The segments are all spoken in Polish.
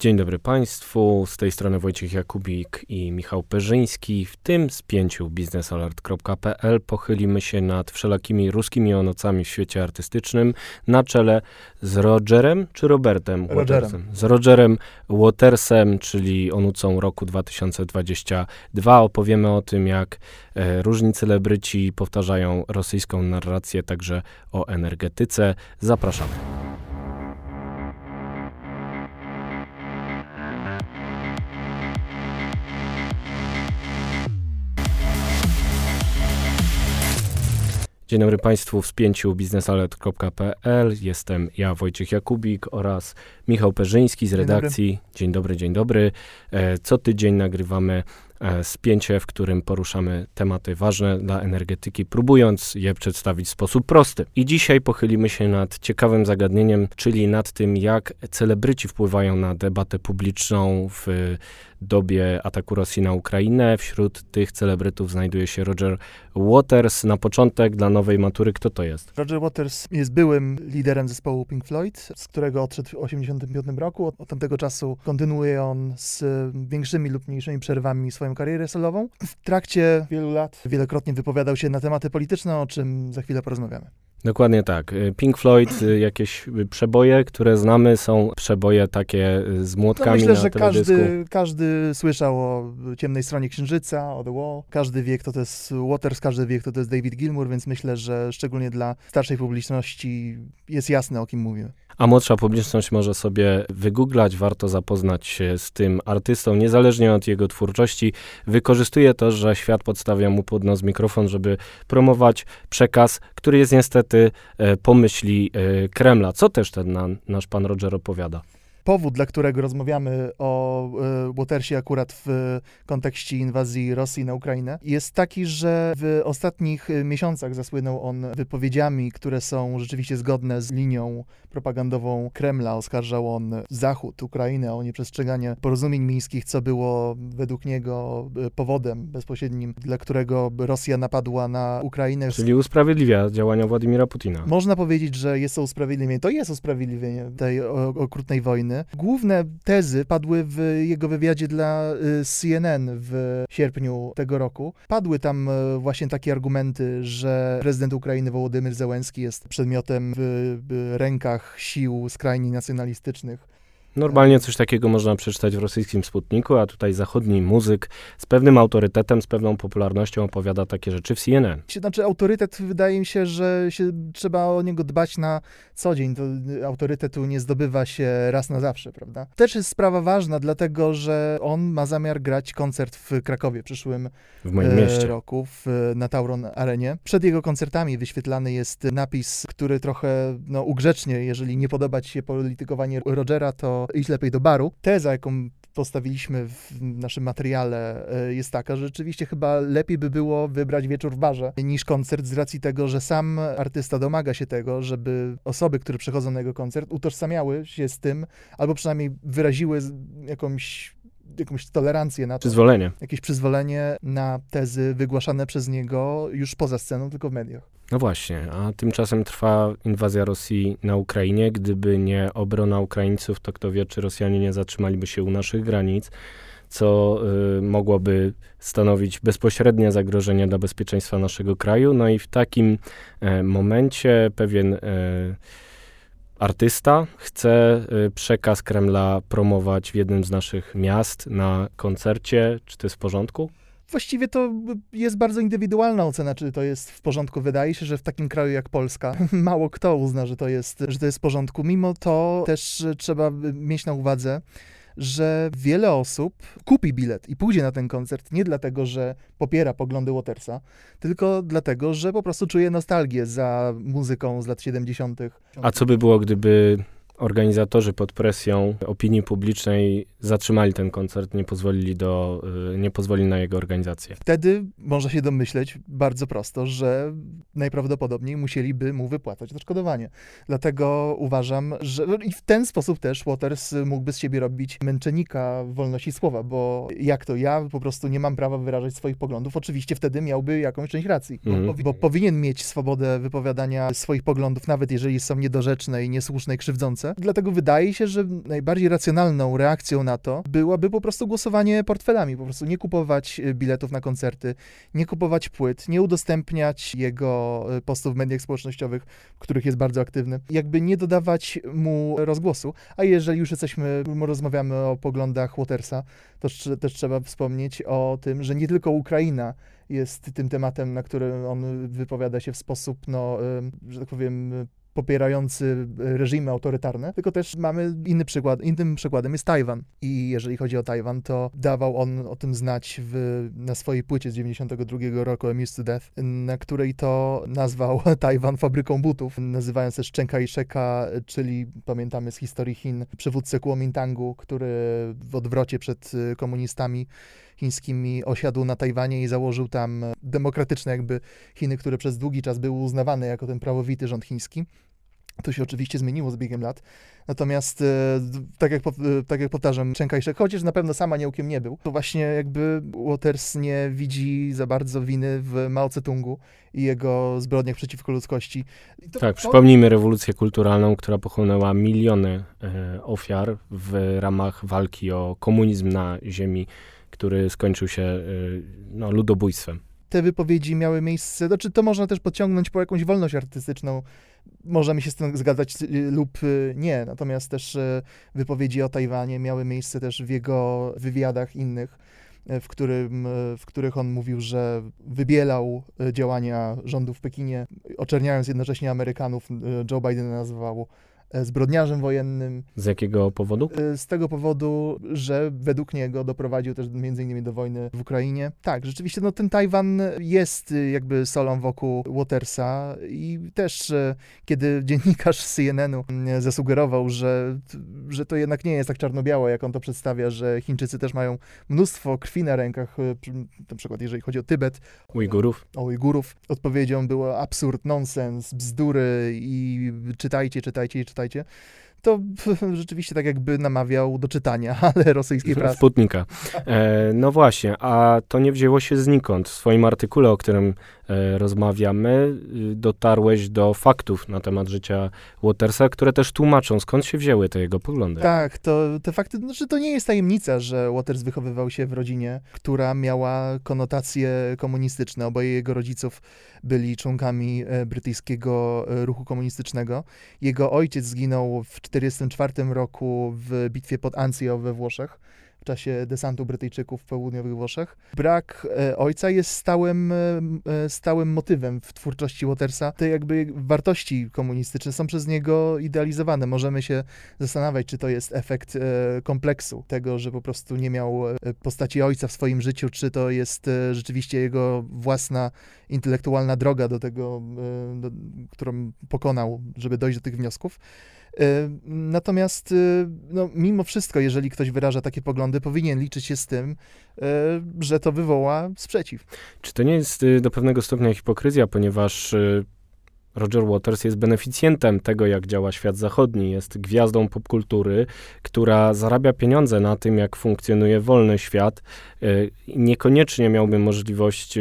Dzień dobry Państwu, z tej strony Wojciech Jakubik i Michał Perzyński. W tym spięciu biznesalert.pl pochylimy się nad wszelakimi ruskimi onocami w świecie artystycznym na czele z Rogerem czy Robertem Rogerem. Watersem? Z Rogerem Watersem, czyli onucą roku 2022. Opowiemy o tym, jak e, różni celebryci powtarzają rosyjską narrację także o energetyce. Zapraszamy. Dzień dobry Państwu w spięciu biznesalet.pl. Jestem ja, Wojciech Jakubik oraz Michał Perzyński z Dzień dobry. redakcji. Dzień dobry, dzień dobry. Co tydzień nagrywamy e, spięcie, w którym poruszamy tematy ważne dla energetyki, próbując je przedstawić w sposób prosty. I dzisiaj pochylimy się nad ciekawym zagadnieniem, czyli nad tym, jak celebryci wpływają na debatę publiczną w dobie ataku Rosji na Ukrainę. Wśród tych celebrytów znajduje się Roger Waters. Na początek dla nowej matury, kto to jest? Roger Waters jest byłym liderem zespołu Pink Floyd, z którego odszedł w 1985 roku. Od, od tamtego czasu kontynuuje on z większymi lub mniejszymi przerwami swoją karierę solową. W trakcie wielu lat wielokrotnie wypowiadał się na tematy polityczne, o czym za chwilę porozmawiamy. Dokładnie tak. Y, Pink Floyd, y, jakieś y, przeboje, które znamy, są przeboje takie z No młotkami myślę, na że każdy, każdy słyszał o ciemnej stronie księżyca, o The Wall. Każdy wie, kto to jest Waters, każdy wie, kto to jest David Gilmour, więc myślę, że szczególnie dla starszej publiczności jest jasne, o kim mówimy. A młodsza publiczność może sobie wygooglać, warto zapoznać się z tym artystą, niezależnie od jego twórczości. Wykorzystuje to, że świat podstawia mu pod nos mikrofon, żeby promować przekaz, który jest niestety e, pomyśli e, Kremla, co też ten na, nasz pan Roger opowiada. Powód, dla którego rozmawiamy o e, Watersie akurat w kontekście inwazji Rosji na Ukrainę, jest taki, że w ostatnich e, miesiącach zasłynął on wypowiedziami, które są rzeczywiście zgodne z linią propagandową Kremla. Oskarżał on Zachód, Ukrainę o nieprzestrzeganie porozumień mińskich, co było według niego e, powodem bezpośrednim, dla którego Rosja napadła na Ukrainę. Czyli usprawiedliwia działania Władimira Putina. Można powiedzieć, że jest to usprawiedliwienie. To jest usprawiedliwienie tej okrutnej wojny. Główne tezy padły w jego wywiadzie dla y, CNN w sierpniu tego roku. Padły tam y, właśnie takie argumenty, że prezydent Ukrainy Wołodymyr Zełenski jest przedmiotem w, w rękach sił skrajnie nacjonalistycznych. Normalnie coś takiego można przeczytać w rosyjskim Sputniku, a tutaj zachodni muzyk z pewnym autorytetem, z pewną popularnością opowiada takie rzeczy w CNN. Znaczy autorytet, wydaje mi się, że się, trzeba o niego dbać na co dzień. To y, autorytetu nie zdobywa się raz na zawsze, prawda? Też jest sprawa ważna, dlatego że on ma zamiar grać koncert w Krakowie w przyszłym W moim e, mieście. roku w, na Tauron Arenie. Przed jego koncertami wyświetlany jest napis, który trochę no, ugrzecznie, jeżeli nie podoba ci się politykowanie Rogera, to idź lepiej do baru. Teza, jaką postawiliśmy w naszym materiale e, jest taka, że rzeczywiście chyba lepiej by było wybrać wieczór w barze niż koncert z racji tego, że sam artysta domaga się tego, żeby osoby, które przychodzą na jego koncert utożsamiały się z tym, albo przynajmniej wyraziły jakąś, jakąś tolerancję na to Przyzwolenie. jakieś przyzwolenie na tezy wygłaszane przez niego już poza sceną, tylko w mediach. No właśnie, a tymczasem trwa inwazja Rosji na Ukrainie. Gdyby nie obrona Ukraińców, to kto wie, czy Rosjanie nie zatrzymaliby się u naszych granic, co y, mogłoby stanowić bezpośrednie zagrożenie dla bezpieczeństwa naszego kraju. No i w takim e, momencie pewien e, artysta chce y, przekaz Kremla promować w jednym z naszych miast na koncercie. Czy to jest w porządku? Właściwie to jest bardzo indywidualna ocena, czy to jest w porządku. Wydaje się, że w takim kraju jak Polska mało kto uzna, że to jest, że to jest w porządku. Mimo to też trzeba mieć na uwadze, że wiele osób kupi bilet i pójdzie na ten koncert nie dlatego, że popiera poglądy Watersa, tylko dlatego, że po prostu czuje nostalgię za muzyką z lat 70. A co by było, gdyby organizatorzy pod presją opinii publicznej zatrzymali ten koncert, nie pozwolili, do, y, nie pozwolili na jego organizację. Wtedy można się domyśleć bardzo prosto, że najprawdopodobniej musieliby mu wypłacać odszkodowanie. Dlatego uważam, że no i w ten sposób też Waters mógłby z siebie robić męczennika wolności słowa, bo jak to ja po prostu nie mam prawa wyrażać swoich poglądów, oczywiście wtedy miałby jakąś część racji, Mhm. bo, bo powinien mieć swobodę wypowiadania swoich poglądów, nawet jeżeli są niedorzeczne i niesłuszne i krzywdzące, Polsce. Dlatego wydaje się, że najbardziej racjonalną reakcją na to byłaby po prostu głosowanie portfelami, po prostu nie kupować e, biletów na koncerty, nie kupować płyt, nie udostępniać jego e, postów w mediach społecznościowych, w których jest bardzo aktywny, jakby nie dodawać mu rozgłosu. A jeżeli już jesteśmy, rozmawiamy o poglądach Watersa, to też trzeba wspomnieć o tym, że nie tylko Ukraina jest tym tematem, na który on wypowiada się w sposób, no, że tak powiem, popierający reżimy autorytarne, tylko też mamy inny przykład. Innym przykładem jest Tajwan. I jeżeli chodzi o Tajwan, to dawał on o tym znać w, na swojej płycie z 92 roku Emis to Death, na której to nazwał Tajwan fabryką butów, nazywając też Chiang Kai-sheka, czyli pamiętamy z historii Chin, przywódcę Kuomintangu, który w odwrocie przed komunistami chińskimi osiadł na Tajwanie i założył tam demokratyczne jakby Chiny, które przez długi czas były uznawane jako ten prawowity rząd chiński. To się oczywiście zmieniło z biegiem lat. Natomiast, e, tak jak, e, tak jak powtarzam, Chiang Kai-shek, chociaż na pewno sama aniołkiem nie był, to właśnie jakby Waters nie widzi za bardzo winy w Mao Tse-tungu i jego zbrodniach przeciwko ludzkości. To, tak, to... przypomnijmy rewolucję kulturalną, która pochłonęła miliony e, ofiar w ramach walki o komunizm na ziemi który skończył się y, no, ludobójstwem. Te wypowiedzi miały miejsce, znaczy to można też podciągnąć po jakąś wolność artystyczną. Możemy się z tym zgadzać y, lub y, nie, natomiast też wypowiedzi o Tajwanie miały miejsce też w jego wywiadach innych, w, którym, w których on mówił, że wybielał działania rządu w Pekinie, oczerniając jednocześnie Amerykanów. Joe Biden nazywał E, zbrodniarzem wojennym. Z jakiego powodu? E, z tego powodu, że według niego doprowadził też między innymi do wojny w Ukrainie. Tak, rzeczywiście no, ten Tajwan jest y, jakby solą wokół Watersa i też e, kiedy dziennikarz z CNN-u zasugerował, że, że to jednak nie jest tak czarno-białe, jak on to przedstawia, że Chińczycy też mają mnóstwo krwi na rękach, na przykład jeżeli chodzi o Tybet. Ujgurów. O Ujgurów. Odpowiedzią było absurd, nonsens, bzdury i czytajcie, czytajcie czytajcie czytajcie, to rzeczywiście tak jakby namawiał do czytania, ale rosyjskiej prasy. Sputnika. E, no właśnie, a to nie wzięło się znikąd. W swoim artykule, o którym e, rozmawiamy, y, dotarłeś do faktów na temat życia Watersa, które też tłumaczą, skąd się wzięły te jego poglądy. Tak, to te fakty, znaczy to nie jest tajemnica, że Waters wychowywał się w rodzinie, która miała konotacje komunistyczne. Oboje jego rodziców byli członkami e, brytyjskiego e, ruchu komunistycznego. Jego ojciec zginął w 1944 roku w bitwie pod Anzio we Włoszech w czasie desantu Brytyjczyków w południowych Włoszech. Brak e, ojca jest stałym, e, e, stałym motywem w twórczości Watersa. Te jakby wartości komunistyczne są przez niego idealizowane. Możemy się zastanawiać, czy to jest efekt kompleksu tego, że po prostu nie miał postaci ojca w swoim życiu, czy to jest rzeczywiście jego własna intelektualna droga do tego, do, którą pokonał, żeby dojść do tych wniosków. E, natomiast, e, no, mimo wszystko, jeżeli ktoś wyraża takie poglądy, powinien liczyć się z tym, e, że to wywoła sprzeciw. Czy to nie jest do pewnego stopnia hipokryzja, ponieważ Roger Waters jest beneficjentem tego, jak działa świat zachodni, jest gwiazdą popkultury, która zarabia pieniądze na tym, jak funkcjonuje wolny świat. Niekoniecznie miałby możliwość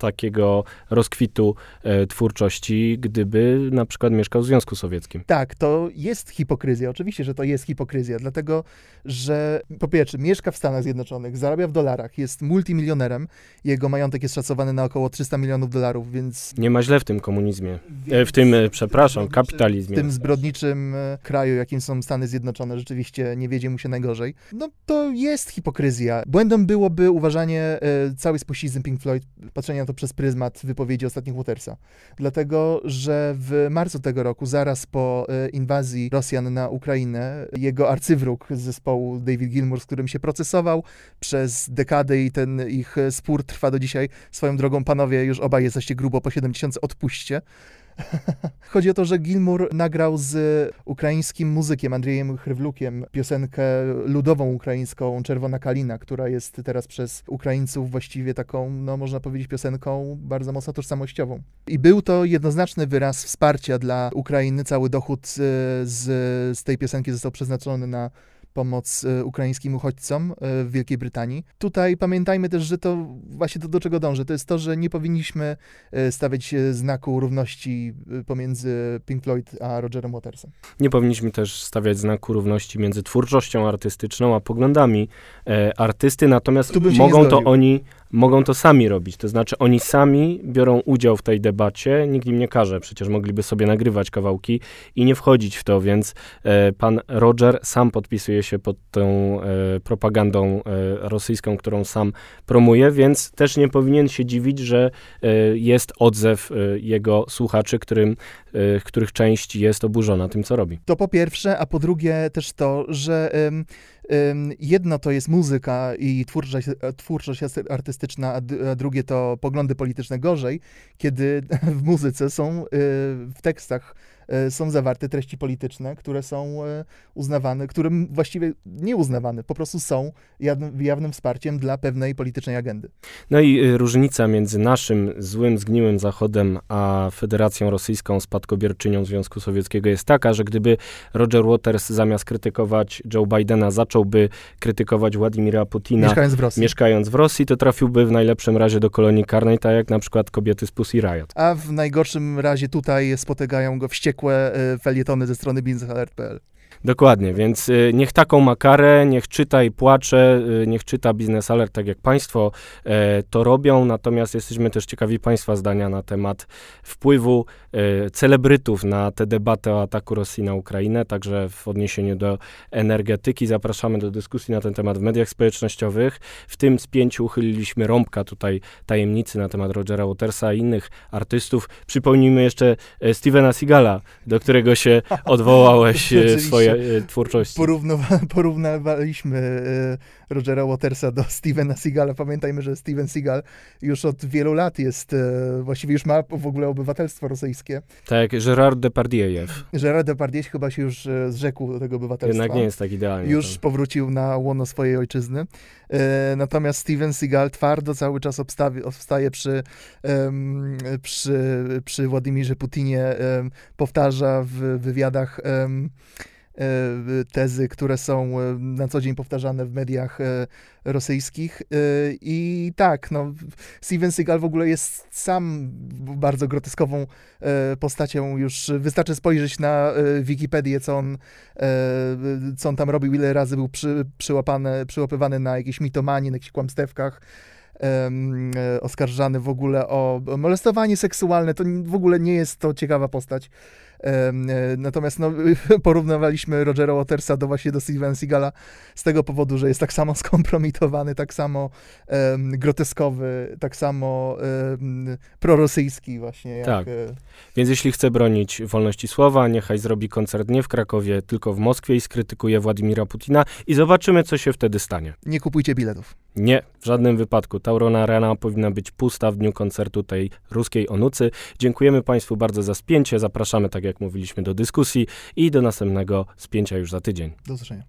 takiego rozkwitu e, twórczości, gdyby na przykład mieszkał w Związku Sowieckim. Tak, to jest hipokryzja. Oczywiście, że to jest hipokryzja, dlatego że po pierwsze mieszka w Stanach Zjednoczonych, zarabia w dolarach, jest multimilionerem, jego majątek jest szacowany na około 300 milionów dolarów, więc... Nie ma źle w tym komunizmie, e, w tym, e, przepraszam, kapitalizmie. W tym zbrodniczym e, kraju, jakim są Stany Zjednoczone, rzeczywiście nie wiedzie mu się najgorzej. No to jest hipokryzja. Błędem byłoby uważanie e, cały spuścizny Pink Floyd, patrzenie na to przez pryzmat wypowiedzi ostatnich Watersa. Dlatego, że w marcu tego roku, zaraz po e, inwazji Rosjan na Ukrainę, jego arcywróg z zespołu David Gilmour, z którym się procesował przez dekadę i ten ich spór trwa do dzisiaj. Swoją drogą, panowie, już obaj jesteście grubo po 70, odpuśćcie. Chodzi o to, że Gilmour nagrał z ukraińskim muzykiem Andrzejem Chrywlukiem piosenkę ludową ukraińską Czerwona Kalina, która jest teraz przez Ukraińców właściwie taką, no można powiedzieć, piosenką bardzo mocno tożsamościową. I był to jednoznaczny wyraz wsparcia dla Ukrainy. Cały dochód z, z tej piosenki został przeznaczony na pomoc ukraińskim uchodźcom w Wielkiej Brytanii. Tutaj pamiętajmy też, że to właśnie to, do czego dążę, to jest to, że nie powinniśmy stawiać znaku równości pomiędzy Pink Floyd a Rogerem Watersem. Nie powinniśmy też stawiać znaku równości między twórczością artystyczną a poglądami e, artysty, natomiast mogą to oni mogą to sami robić. To znaczy, oni sami biorą udział w tej debacie, nikt im nie każe. Przecież mogliby sobie nagrywać kawałki i nie wchodzić w to, więc e, pan Roger sam podpisuje się pod tą e, propagandą e, rosyjską, którą sam promuje, więc też nie powinien się dziwić, że e, jest odzew jego słuchaczy, którym, których część jest oburzona tym, co robi. To po pierwsze, a po drugie też to, że jedno to jest muzyka i twórczość, twórczość artystyczna, a drugie to poglądy polityczne gorzej, kiedy w muzyce są w tekstach są zawarte treści polityczne, które są e, uznawane, które właściwie nie uznawane, po prostu są jawnym wsparciem dla pewnej politycznej agendy. No i y, różnica między naszym złym, zgniłym Zachodem, a Federacją Rosyjską, spadkobierczynią Związku Sowieckiego jest taka, że gdyby Roger Waters zamiast krytykować Joe Bidena, zacząłby krytykować Władimira Putina, mieszkając w Rosji, mieszkając w Rosji to trafiłby w najlepszym razie do kolonii karnej, tak jak na przykład kobiety z Pussy Riot. A w najgorszym razie tutaj spotykają go wściekłe wściekłe y, felietony ze strony biznesalert.pl. Dokładnie, więc y, niech taką makarę, niech czyta i płacze, y, niech czyta Biznes Alert, tak jak Państwo e, to robią, natomiast jesteśmy też ciekawi Państwa zdania na temat wpływu e, celebrytów na tę debatę o ataku Rosji na Ukrainę, także w odniesieniu do energetyki zapraszamy do dyskusji na ten temat w mediach społecznościowych. W tym spięciu uchyliliśmy rąbka tutaj tajemnicy na temat Rogera Watersa i innych artystów. Przypomnijmy jeszcze e, Stevena Seagala, do którego się odwołałeś swoje E, twórczości. Porównowa- porównywaliśmy e, Rogera Watersa do Stevena Seagala. Pamiętajmy, że Steven Seagal już od wielu lat jest, e, właściwie już ma w ogóle obywatelstwo rosyjskie. Tak, Gérard Depardieu. Gérard Depardieu chyba się już zrzekł tego obywatelstwa. Jednak nie jest tak idealnie. Już to. powrócił na łono swojej ojczyzny. Natomiast Steven Seagal twardo cały czas obstawi, obstaje przy, przy, przy Władimirze Putinie, powtarza w wywiadach tezy, które są e, na co dzień powtarzane w mediach e, rosyjskich. I tak, no, Steven Seagal w ogóle jest sam bardzo groteskową postacią. Już wystarczy spojrzeć na Wikipedię, co on, co on tam robił, ile razy był przy, przyłapany, przyłapywany na jakiejś mitomanii, na jakichś kłamstewkach oskarżany w ogóle o molestowanie seksualne. To w ogóle nie jest to ciekawa postać. E, natomiast no, porównywaliśmy Rogera Watersa do właśnie do Steven Seagala z tego powodu, że jest tak samo skompromitowany, tak samo um, groteskowy, tak samo um, prorosyjski właśnie. Jak, tak. E, Więc jeśli chce bronić wolności słowa, niechaj zrobi koncert nie w Krakowie, tylko w Moskwie i skrytykuje Władimira Putina i zobaczymy, co się wtedy stanie. Nie kupujcie biletów. Nie, w żadnym wypadku. Taurona Arena powinna być pusta w dniu koncertu tej ruskiej onucy. Dziękujemy Państwu bardzo za spięcie. Zapraszamy, tak jak mówiliśmy, do dyskusji i do następnego spięcia już za tydzień. Do zobaczenia.